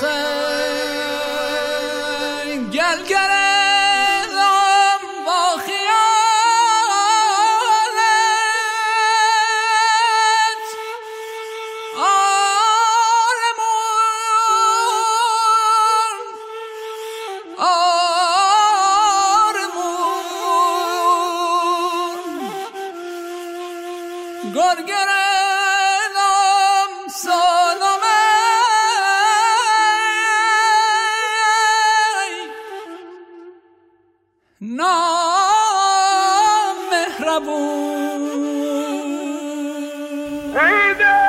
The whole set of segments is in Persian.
morgen. إذا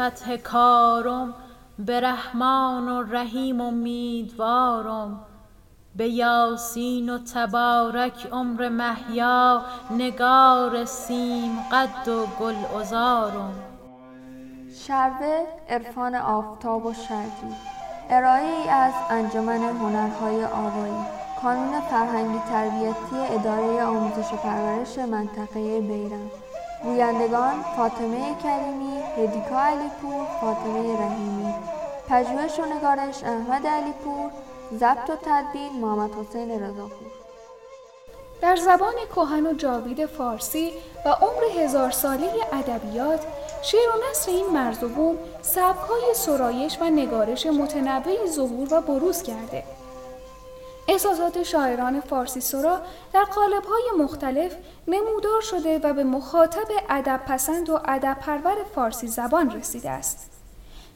فتح کارم به رحمان و رحیم امیدوارم. به یاسین و تبارک عمر محیا نگار سیم قد و گل ازارم شربه عرفان آفتاب و شرقی ارائه ای از انجمن هنرهای آوایی کانون فرهنگی تربیتی اداره آموزش و پرورش منطقه بیرم. گویندگان فاطمه کریمی هدیکا علیپور فاطمه رحیمی. پژوهش و نگارش احمد علیپور ضبط و تدبیر محمد حسین رضاپور. در زبان کهن و جاوید فارسی و عمر هزار ساله ادبیات شعر و نصر این مرزبون سبکهای سرایش و نگارش متنوعی ظهور و بروز کرده. احساسات شاعران فارسی سرا در قالب‌های مختلف نمودار شده و به مخاطب ادب پسند و ادب پرور فارسی زبان رسیده است.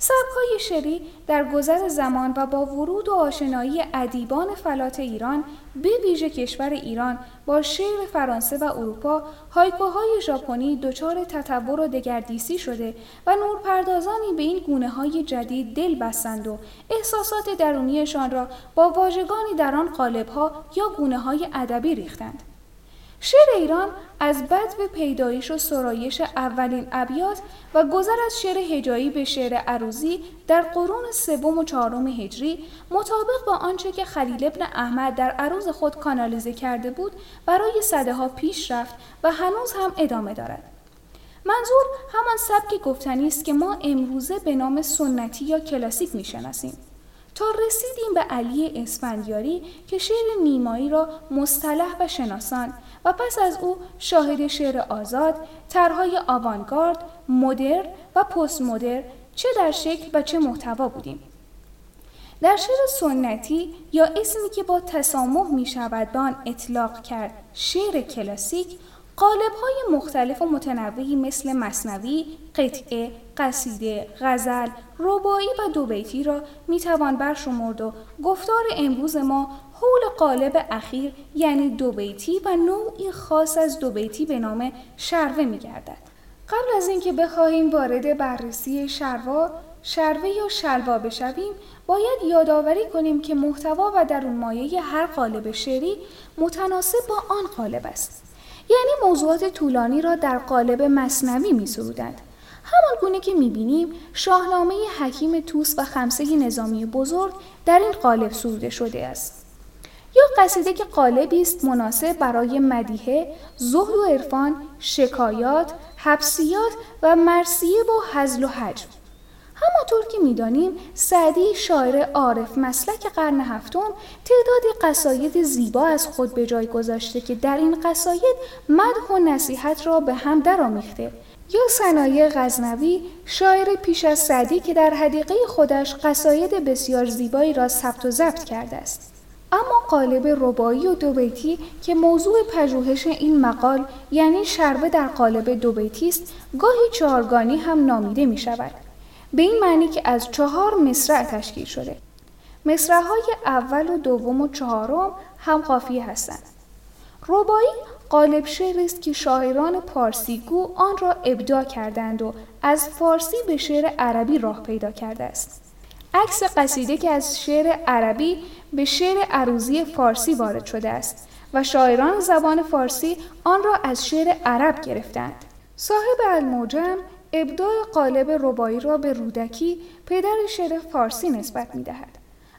سبکهای شعری در گذر زمان و با ورود و آشنایی ادیبان فلات ایران به ویژه کشور ایران با شعر فرانسه و اروپا هایکوهای ژاپنی دچار تطور و دگردیسی شده و نورپردازانی به این گونه های جدید دل بستند و احساسات درونیشان را با واژگانی در آن قالبها یا گونه های ادبی ریختند. شعر ایران از بد به پیدایش و سرایش اولین ابیات و گذر از شعر هجایی به شعر عروزی در قرون سوم و چهارم هجری مطابق با آنچه که خلیل ابن احمد در عروض خود کانالیزه کرده بود برای صده ها پیش رفت و هنوز هم ادامه دارد. منظور همان سبک گفتنی است که ما امروزه به نام سنتی یا کلاسیک می‌شناسیم. تا رسیدیم به علی اسفندیاری که شعر نیمایی را مصطلح و شناسان و پس از او شاهد شعر آزاد، طرحهای آوانگارد، مدر و پست مدر چه در شکل و چه محتوا بودیم. در شعر سنتی یا اسمی که با تسامح می شود به آن اطلاق کرد شعر کلاسیک قالب های مختلف و متنوعی مثل مصنوی، قطعه، قصیده، غزل، ربایی و دوبیتی را می توان برشمرد و گفتار امروز ما حول قالب اخیر یعنی دوبیتی و نوعی خاص از دوبیتی به نام شروه می گردد. قبل از اینکه بخواهیم وارد بررسی شروا، شروه یا شلوا بشویم، باید یادآوری کنیم که محتوا و درون مایه هر قالب شعری متناسب با آن قالب است. یعنی موضوعات طولانی را در قالب مصنوی می سرودند. همان گونه که می بینیم شاهنامه حکیم توس و خمسه نظامی بزرگ در این قالب سروده شده است. یا قصیده که قالبی است مناسب برای مدیحه، زهد و عرفان، شکایات، حبسیات و مرسیه با حزل و حجم همانطور که می‌دانیم سعدی شاعر عارف مسلک قرن هفتم تعدادی قصاید زیبا از خود به جای گذاشته که در این قصاید مدح و نصیحت را به هم درآمیخته. یا صنایع غزنوی شاعر پیش از سعدی که در حدیقه خودش قصاید بسیار زیبایی را ثبت و ضبط کرده است. اما قالب ربایی و دوبیتی که موضوع پژوهش این مقال یعنی شربه در قالب دوبیتی است گاهی چهارگانی هم نامیده می شود به این معنی که از چهار مصرع تشکیل شده. مصرعهای اول و دوم و چهارم هم قافیه هستند. ربایی قالب شعری است که شاعران پارسیگو آن را ابداع کردند و از فارسی به شعر عربی راه پیدا کرده است. عکس قصیده که از شعر عربی به شعر عروضی فارسی وارد شده است و شاعران زبان فارسی آن را از شعر عرب گرفتند. صاحب الموجم ابداع قالب ربایی را به رودکی پدر شعر فارسی نسبت می دهد.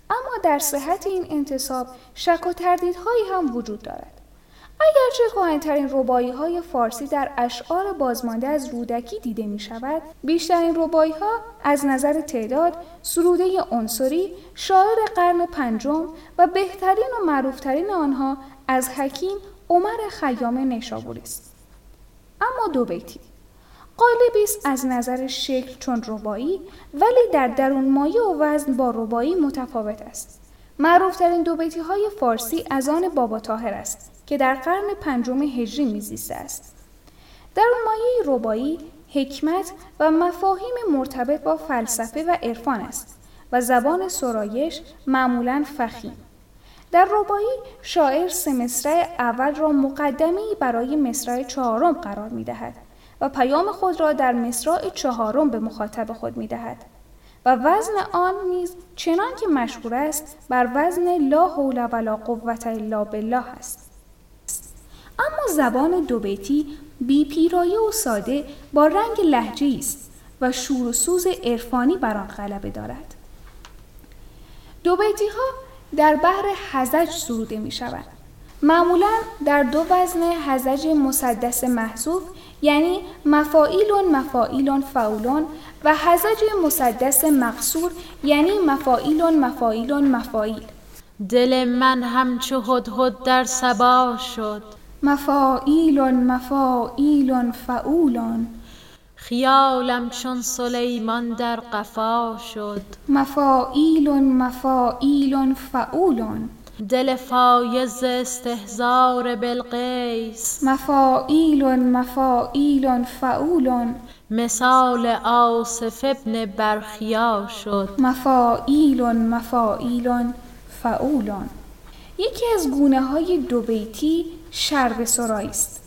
اما در صحت این انتصاب شک و تردیدهایی هم وجود دارد. اگرچه کهنترین ربایی های فارسی در اشعار بازمانده از رودکی دیده می شود، بیشترین ربایی ها از نظر تعداد سروده عنصری شاعر قرن پنجم و بهترین و معروفترین آنها از حکیم عمر خیام نشابوری است. اما دو بیتی قالبی است از نظر شکل چون ربایی ولی در درون مایه و وزن با ربایی متفاوت است. معروفترین دو بیتی های فارسی از آن بابا تاهر است که در قرن پنجم هجری میزیسته است. در مایه ربایی حکمت و مفاهیم مرتبط با فلسفه و عرفان است و زبان سرایش معمولا فخیم. در ربایی شاعر سه اول را مقدمی برای مصرع چهارم قرار می دهد و پیام خود را در مصرع چهارم به مخاطب خود می دهد. و وزن آن نیز چنان که مشهور است بر وزن لا حول ولا قوت الا بالله است. اما زبان دوبیتی بی پیرایه و ساده با رنگ لحجه است و شور و سوز عرفانی بر آن غلبه دارد. دوبیتی ها در بحر حزج سروده می شود. معمولا در دو وزن حزج مسدس محذوف یعنی مفائیلون مفائیلون فاولون و حزج مسدس مقصور یعنی مفائیلون مفائیلون مفائیل دل من همچو هدهد در سبا شد. مفائیل مفائیل فعولان خیالم چون سلیمان در قفا شد. مفائیل مفائیل فعولان دل فایز استهزار بلقیس. مفائیل مفائیل فعولان مثال آصف ابن برخیا شد. مفائیل مفائیل فعولان یکی از گونه های دو بیتی شرب سرایی است.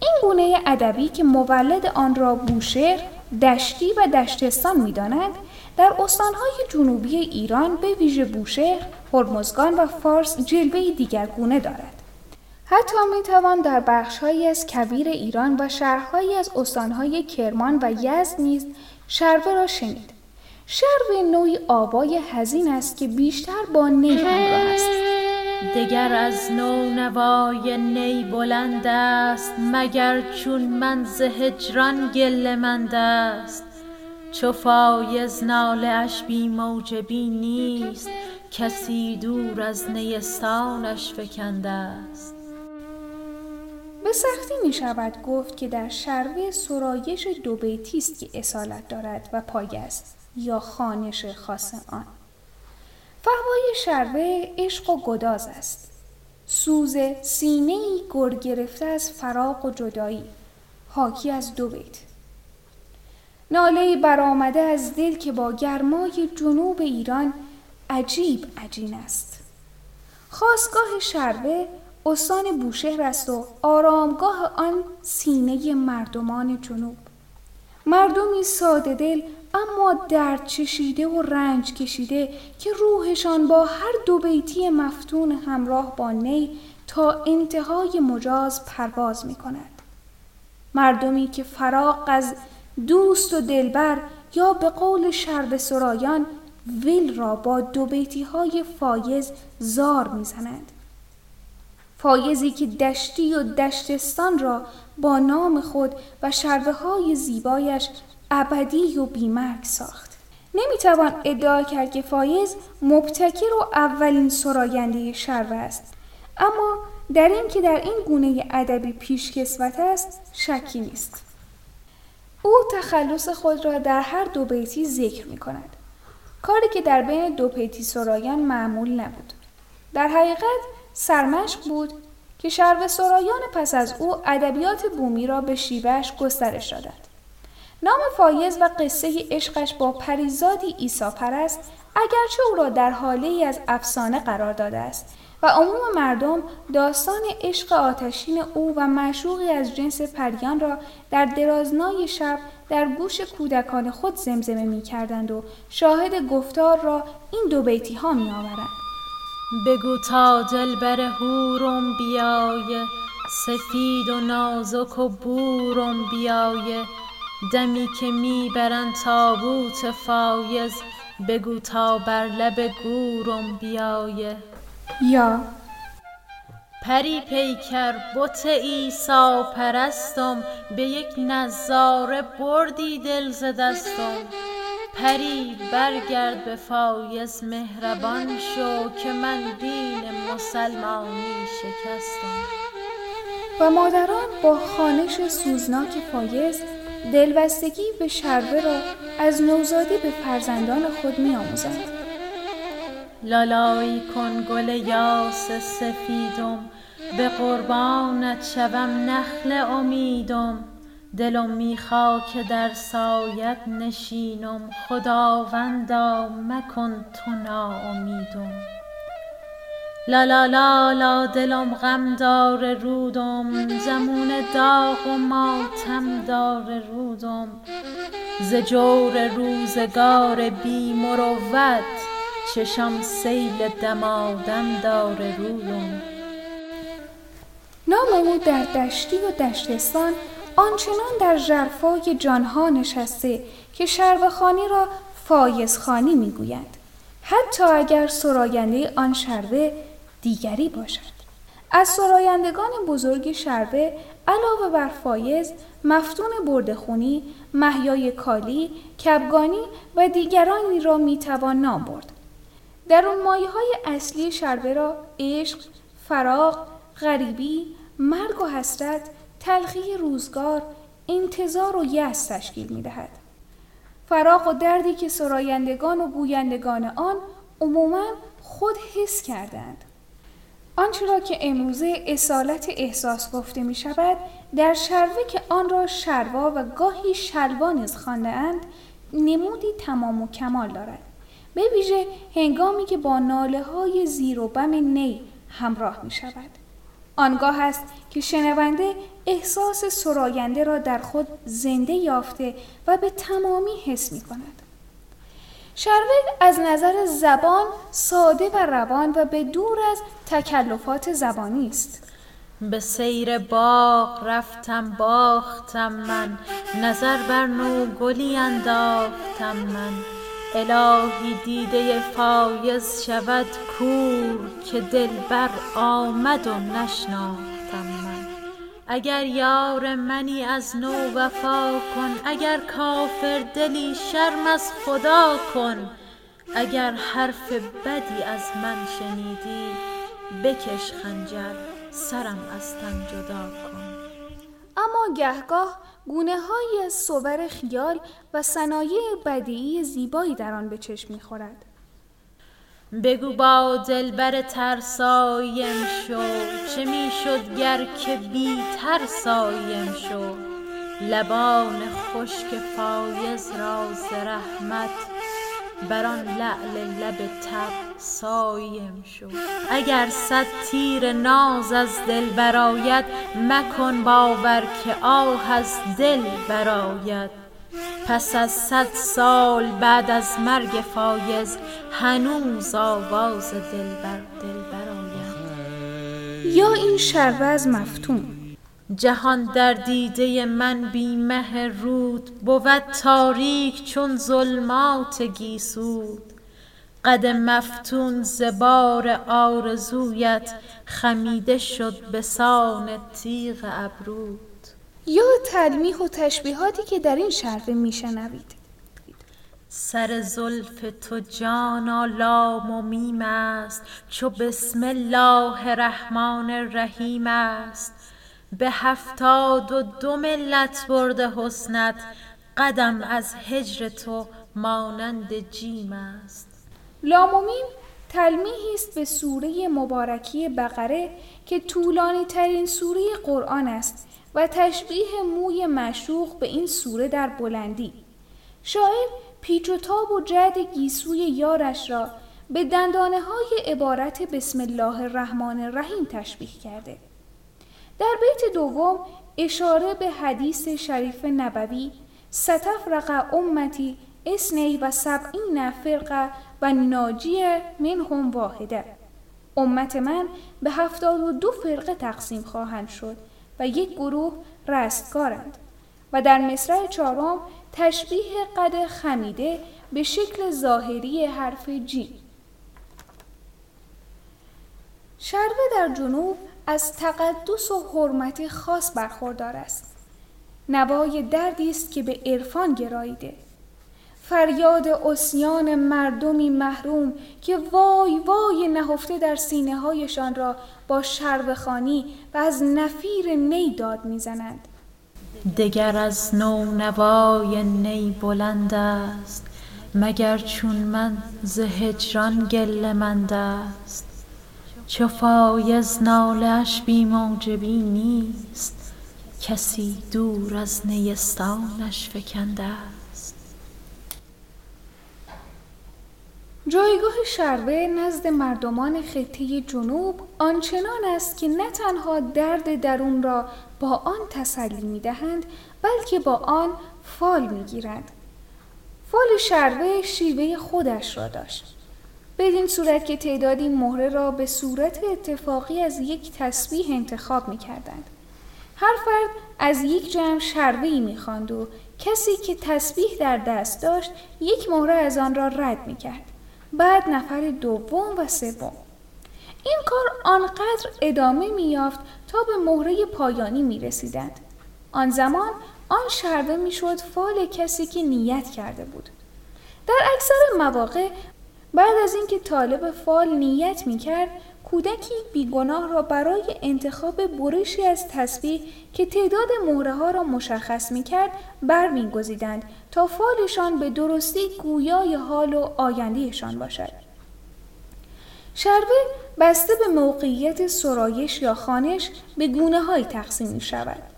این گونه ادبی که مولد آن را بوشهر دشتی و دشتستان می‌دانند در استانهای جنوبی ایران به ویژه بوشهر هرمزگان و فارس جلوه دیگر گونه دارد. حتی می توان در بخشهایی از کویر ایران و شهرهایی از استانهای کرمان و یزد نیز شربه را شنید. شربه نوعی آوای هزین است که بیشتر با نی همراه است. دگر از نو نوای نی بلند است مگر چون من ز هجران مند است؟ چو فایز ناله اش بی موجبی نیست کسی دور از نیستانش فکنده است. به سختی می شود گفت که در شربه سرایش دو بیتی است که اصالت دارد و پایه است یا خانش خاص آن فهوای شربه عشق و گداز است. سوز سینه ای گر گرفته از فراق و جدایی حاکی از دو بیت. ناله برآمده از دل که با گرمای جنوب ایران عجیب عجین است خواستگاه شربه استان بوشهر است و آرامگاه آن سینه مردمان جنوب مردمی ساده دل اما درد چشیده و رنج کشیده که روحشان با هر دو بیتی مفتون همراه با نی تا انتهای مجاز پرواز می کند. مردمی که فراق از دوست و دلبر یا به قول شروه سرایان ویل را با دو بیتی های فایز زار می‌زنند. فایزی که دشتی و دشتستان را با نام خود و شربه های زیبایش ابدی و بیمرگ ساخت. نمی‌توان ادعا کرد که فایز مبتکر و اولین سراینده شربه است اما در این که در این گونه ادبی پیشکسوت است شکی نیست او تخلص خود را در هر دو بیتی ذکر می کند کاری که در بین دو بیتی سرایان معمول نبود. در حقیقت سرمشق بود که شرب سرایان پس از او ادبیات بومی را به شیوهش گسترش دادند. نام فایز و قصه عشقش با پریزادی ایسا پرست اگرچه او را در حاله ای از افسانه قرار داده است و عموم مردم داستان عشق آتشین او و معشوقی از جنس پریان را در درازنای شب در گوش کودکان خود زمزمه می کردند و شاهد گفتار را این دو بیتی ها می آورند. بگو تا دلبر هورم بیایه سفید و نازک و بورم بیایه دمی که می‌برن تابوت فایز بگو تا بر لب گورم بیایه یا پری پیکر بت ایسا پرستم به یک نظاره بردی دل ز دستم پری برگرد به فایز مهربان شو که من دین مسلمانی شکستم و مادران با خوانش سوزناک فایز دلبستگی به شروه را از نوزادی به فرزندان خود می آموزند. لالایی کن گل یاس سفیدم. به قربانت شوم نخل امیدم. دلم میخوا که در سایت نشینم. خداوندا مکن تو ناامیدم. لا لا لا لا دلم غم دار رودم. زمون داغ و ماتم دار رودم. ز جور روزگار بی مروت چشم سیل دمادم دار رودم نام او در دشتی و دشتستان آنچنان در ژرفای جانها نشسته که شربخانی را فایزخانی می‌گویند حتی اگر سراینده آن شربه دیگری باشد. از سرایندگان بزرگ شربه علاوه بر فایز مفتون بردخونی محیای کالی کبگانی و دیگرانی را می‌توان نام برد. در اون مایه های اصلی شربه را عشق فراغ غریبی مرگ و حسرت تلخی روزگار انتظار و یأس تشکیل می دهد. فراغ و دردی که سرایندگان و گویندگان آن عموما خود حس کردند. آنچه را که امروزه اصالت احساس گفته می شود در شروه که آن را شروا و گاهی شلوا نیز اند نمودی تمام و کمال دارد به ویژه هنگامی که با ناله های زیر و بم نی همراه می شود آنگاه است که شنونده احساس سراینده را در خود زنده یافته و به تمامی حس می کند. شروگ از نظر زبان ساده و روان و به دور از تکلفات زبانی است. به سیر باغ رفتم باختم من نظر بر نو گلی انداختم من الهی دیده فایز شود کور که دلبر آمد و نشناختم من. اگر یار منی از نو وفا کن اگر کافر دلی شرم از خدا کن. اگر حرف بدی از من شنیدی بکش خنجر سرم از تن جدا کن. اما گهگاه گونه های صور خیال و صنایع بدیعی زیبایی در آن به چشم می‌خورد. بگو با دلبر ترسایم شو چه می‌شد گر که بی ترسایم شو لبان خشک فایز را رحمت بر آن لعل لب تب سایم شو. اگر صد تیر ناز از دل برآید مکن باور که آه از دل برآید. پس از صد سال بعد از مرگ فایز هنوز آواز دل بر دل برآید. یا این شربه از مفتون. جهان در دیده من بی مه رود بود تاریک چون ظلمات گیسود. قد مفتون زبار آرزویت خمیده شد به سان تیغ ابروت یا تلمیح و تشبیهاتی که در این شرقه میشنوید سر زلف تو جانا لام و میم است چو بسم الله الرحمن الرحیم است. به هفتاد و دو ملت برده حسنت قدم از هجر تو مانند جیم است لام و میم تلمیحی است به سوره مبارکی بقره که طولانی ترین سوره قرآن است و تشبیه موی مشوق به این سوره در بلندی شاعر پیچ و تاب و جد گیسوی یارش را به دندانه های عبارت بسم الله الرحمن الرحیم تشبیه کرده. در بیت دوم اشاره به حدیث شریف نبوی ستفرق امتی اسنی و سبعین فرقه و ناجی منهم واحده. امت من به هفتاد و دو فرقه تقسیم خواهند شد و یک گروه رستگارند و در مصرع چهارم تشبیه قد خمیده به شکل ظاهری حرف جی. شربه در جنوب از تقدس و حرمت خاص برخوردار است. نوای دردی است که به عرفان گراییده. فریاد اسیان مردمی محروم که وای وای نهفته در سینه هایشان را با خانی و از نفیر نی داد می‌زنند. دگر از نو نوای نی بلند است مگر چون من ز هجران گله مند است؟ چو فایز نالش بی موجبی نیست کسی دور از نیستانش فکنده است جایگاه شروه نزد مردمان خطه جنوب آنچنان است که نه تنها درد درون را با آن تسلی می دهند بلکه با آن فال می گیرند. فال شروه شیوه خودش را داشت. بدین صورت که تعدادی مهره را به صورت اتفاقی از یک تسبیح انتخاب می کردند. هر فرد از یک جمع شربهی می خواند و کسی که تسبیح در دست داشت یک مهره از آن را رد می کرد. بعد نفر دوم و سوم. این کار آنقدر ادامه می یافت تا به مهره پایانی می رسیدند. آن زمان آن شربه می شد فال کسی که نیت کرده بود. در اکثر مواقع بعد از اینکه طالب فال نیت می کرد کودکی بیگناه را برای انتخاب برشی از تسبیح که تعداد مهره ها را مشخص می کرد برمیگزیدند تا فالشان به درستی گویای حال و آیندهشان باشد. شربه بسته به موقعیت سرایش یا خانش به گونه های تقسیم می شود.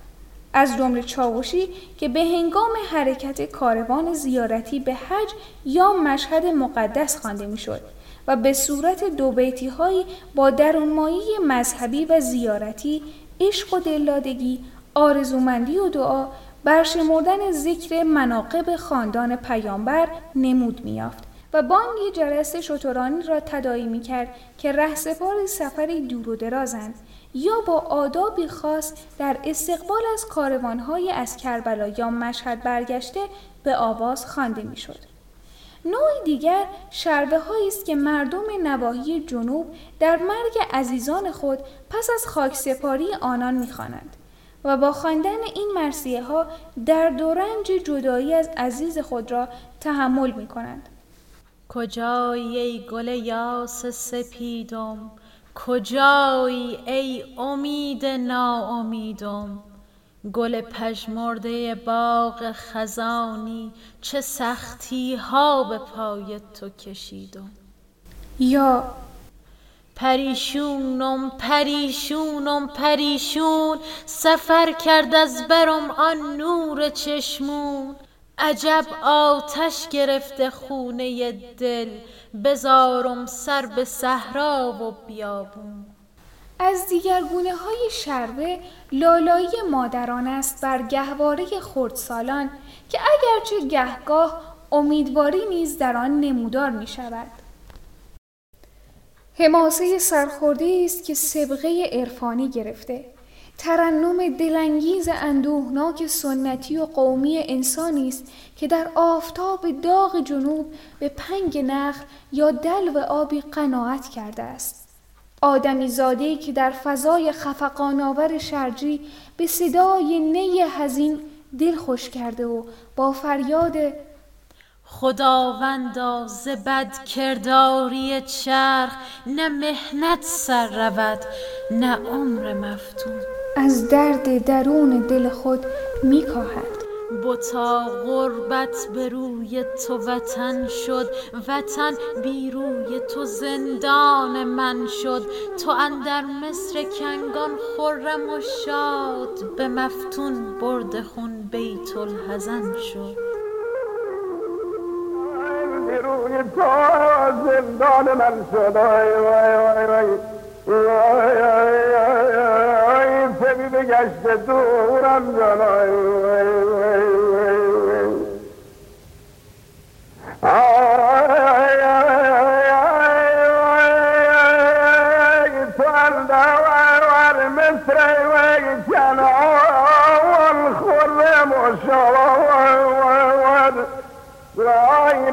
از جمله چاوشی که به هنگام حرکت کاروان زیارتی به حج یا مشهد مقدس خوانده می‌شد و به صورت دو بیتی هایی با درونمایی مذهبی و زیارتی عشق و دلدادگی آرزومندی و دعا برشمردن ذکر مناقب خاندان پیامبر نمود میافت و بانگ جرس شترانی را تدایی می کرد که رهسپار سفری دور و درازند یا با آدابی خاص در استقبال از کاروانهای از کربلا یا مشهد برگشته به آواز خوانده می‌شد. نوعی دیگر شربه است که مردم نواحی جنوب در مرگ عزیزان خود پس از خاکسپاری آنان می‌خوانند و با خواندن این مرسیه ها در رنج جدایی از عزیز خود را تحمل می کنند. کجایی ای گل یاس سپیدم کجایی ای امید ناامیدم؟ گل پژمرده باغ خزانی چه سختی ها به پای تو کشیدم. یا پریشونم پریشونم پریشون سفر کرد از برم آن نور چشمون. عجب آتش گرفته خونه دل بزارم سر به صحرا و بیابون از دیگر گونه های شربه لالایی مادران است بر گهواره خردسالان که اگرچه گهگاه امیدواری نیز در آن نمودار می شود. حماسه سرخورده است که سبقه عرفانی گرفته ترنم دلانگیز اندوهناک سنتی و قومی انسانی است که در آفتاب داغ جنوب به پنگ نخل یا دلو آبی قناعت کرده است. آدمی زاده که در فضای خفقانآور شرجی به صدای نی حزین دل خوش کرده و با فریاد خداوندا ز بد کرداری چرخ نه محنت سر رود نه عمر مفتون. از درد درون دل خود می کاهد بتا غربت به روی تو وطن شد وطن بی روی تو زندان من شد تو اندر مصر کنگان خرم و شاد به مفتون برد خون بیت الحزن شد بی روی تو زندان من شد آی وای وای وای وای وای وای سبی بگشت دورم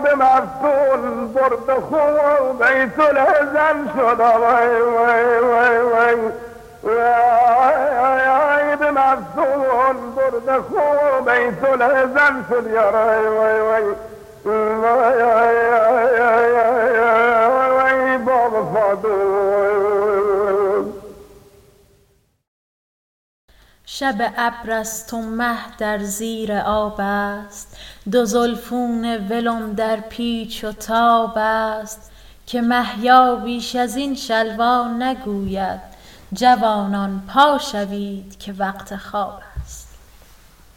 به مفتون برد خوب بیت الهزن شد. وای وای وای وای رای به مفتون برد خوب بیت الهزن شد یا رای وای وای. وای وای وای وای باب فادو شب ابر است و مه در زیر آب است. دو زلفون ولم در پیچ و تاب است. که مهیا بیش از این شلوا نگوید. جوانان پا شوید که وقت خواب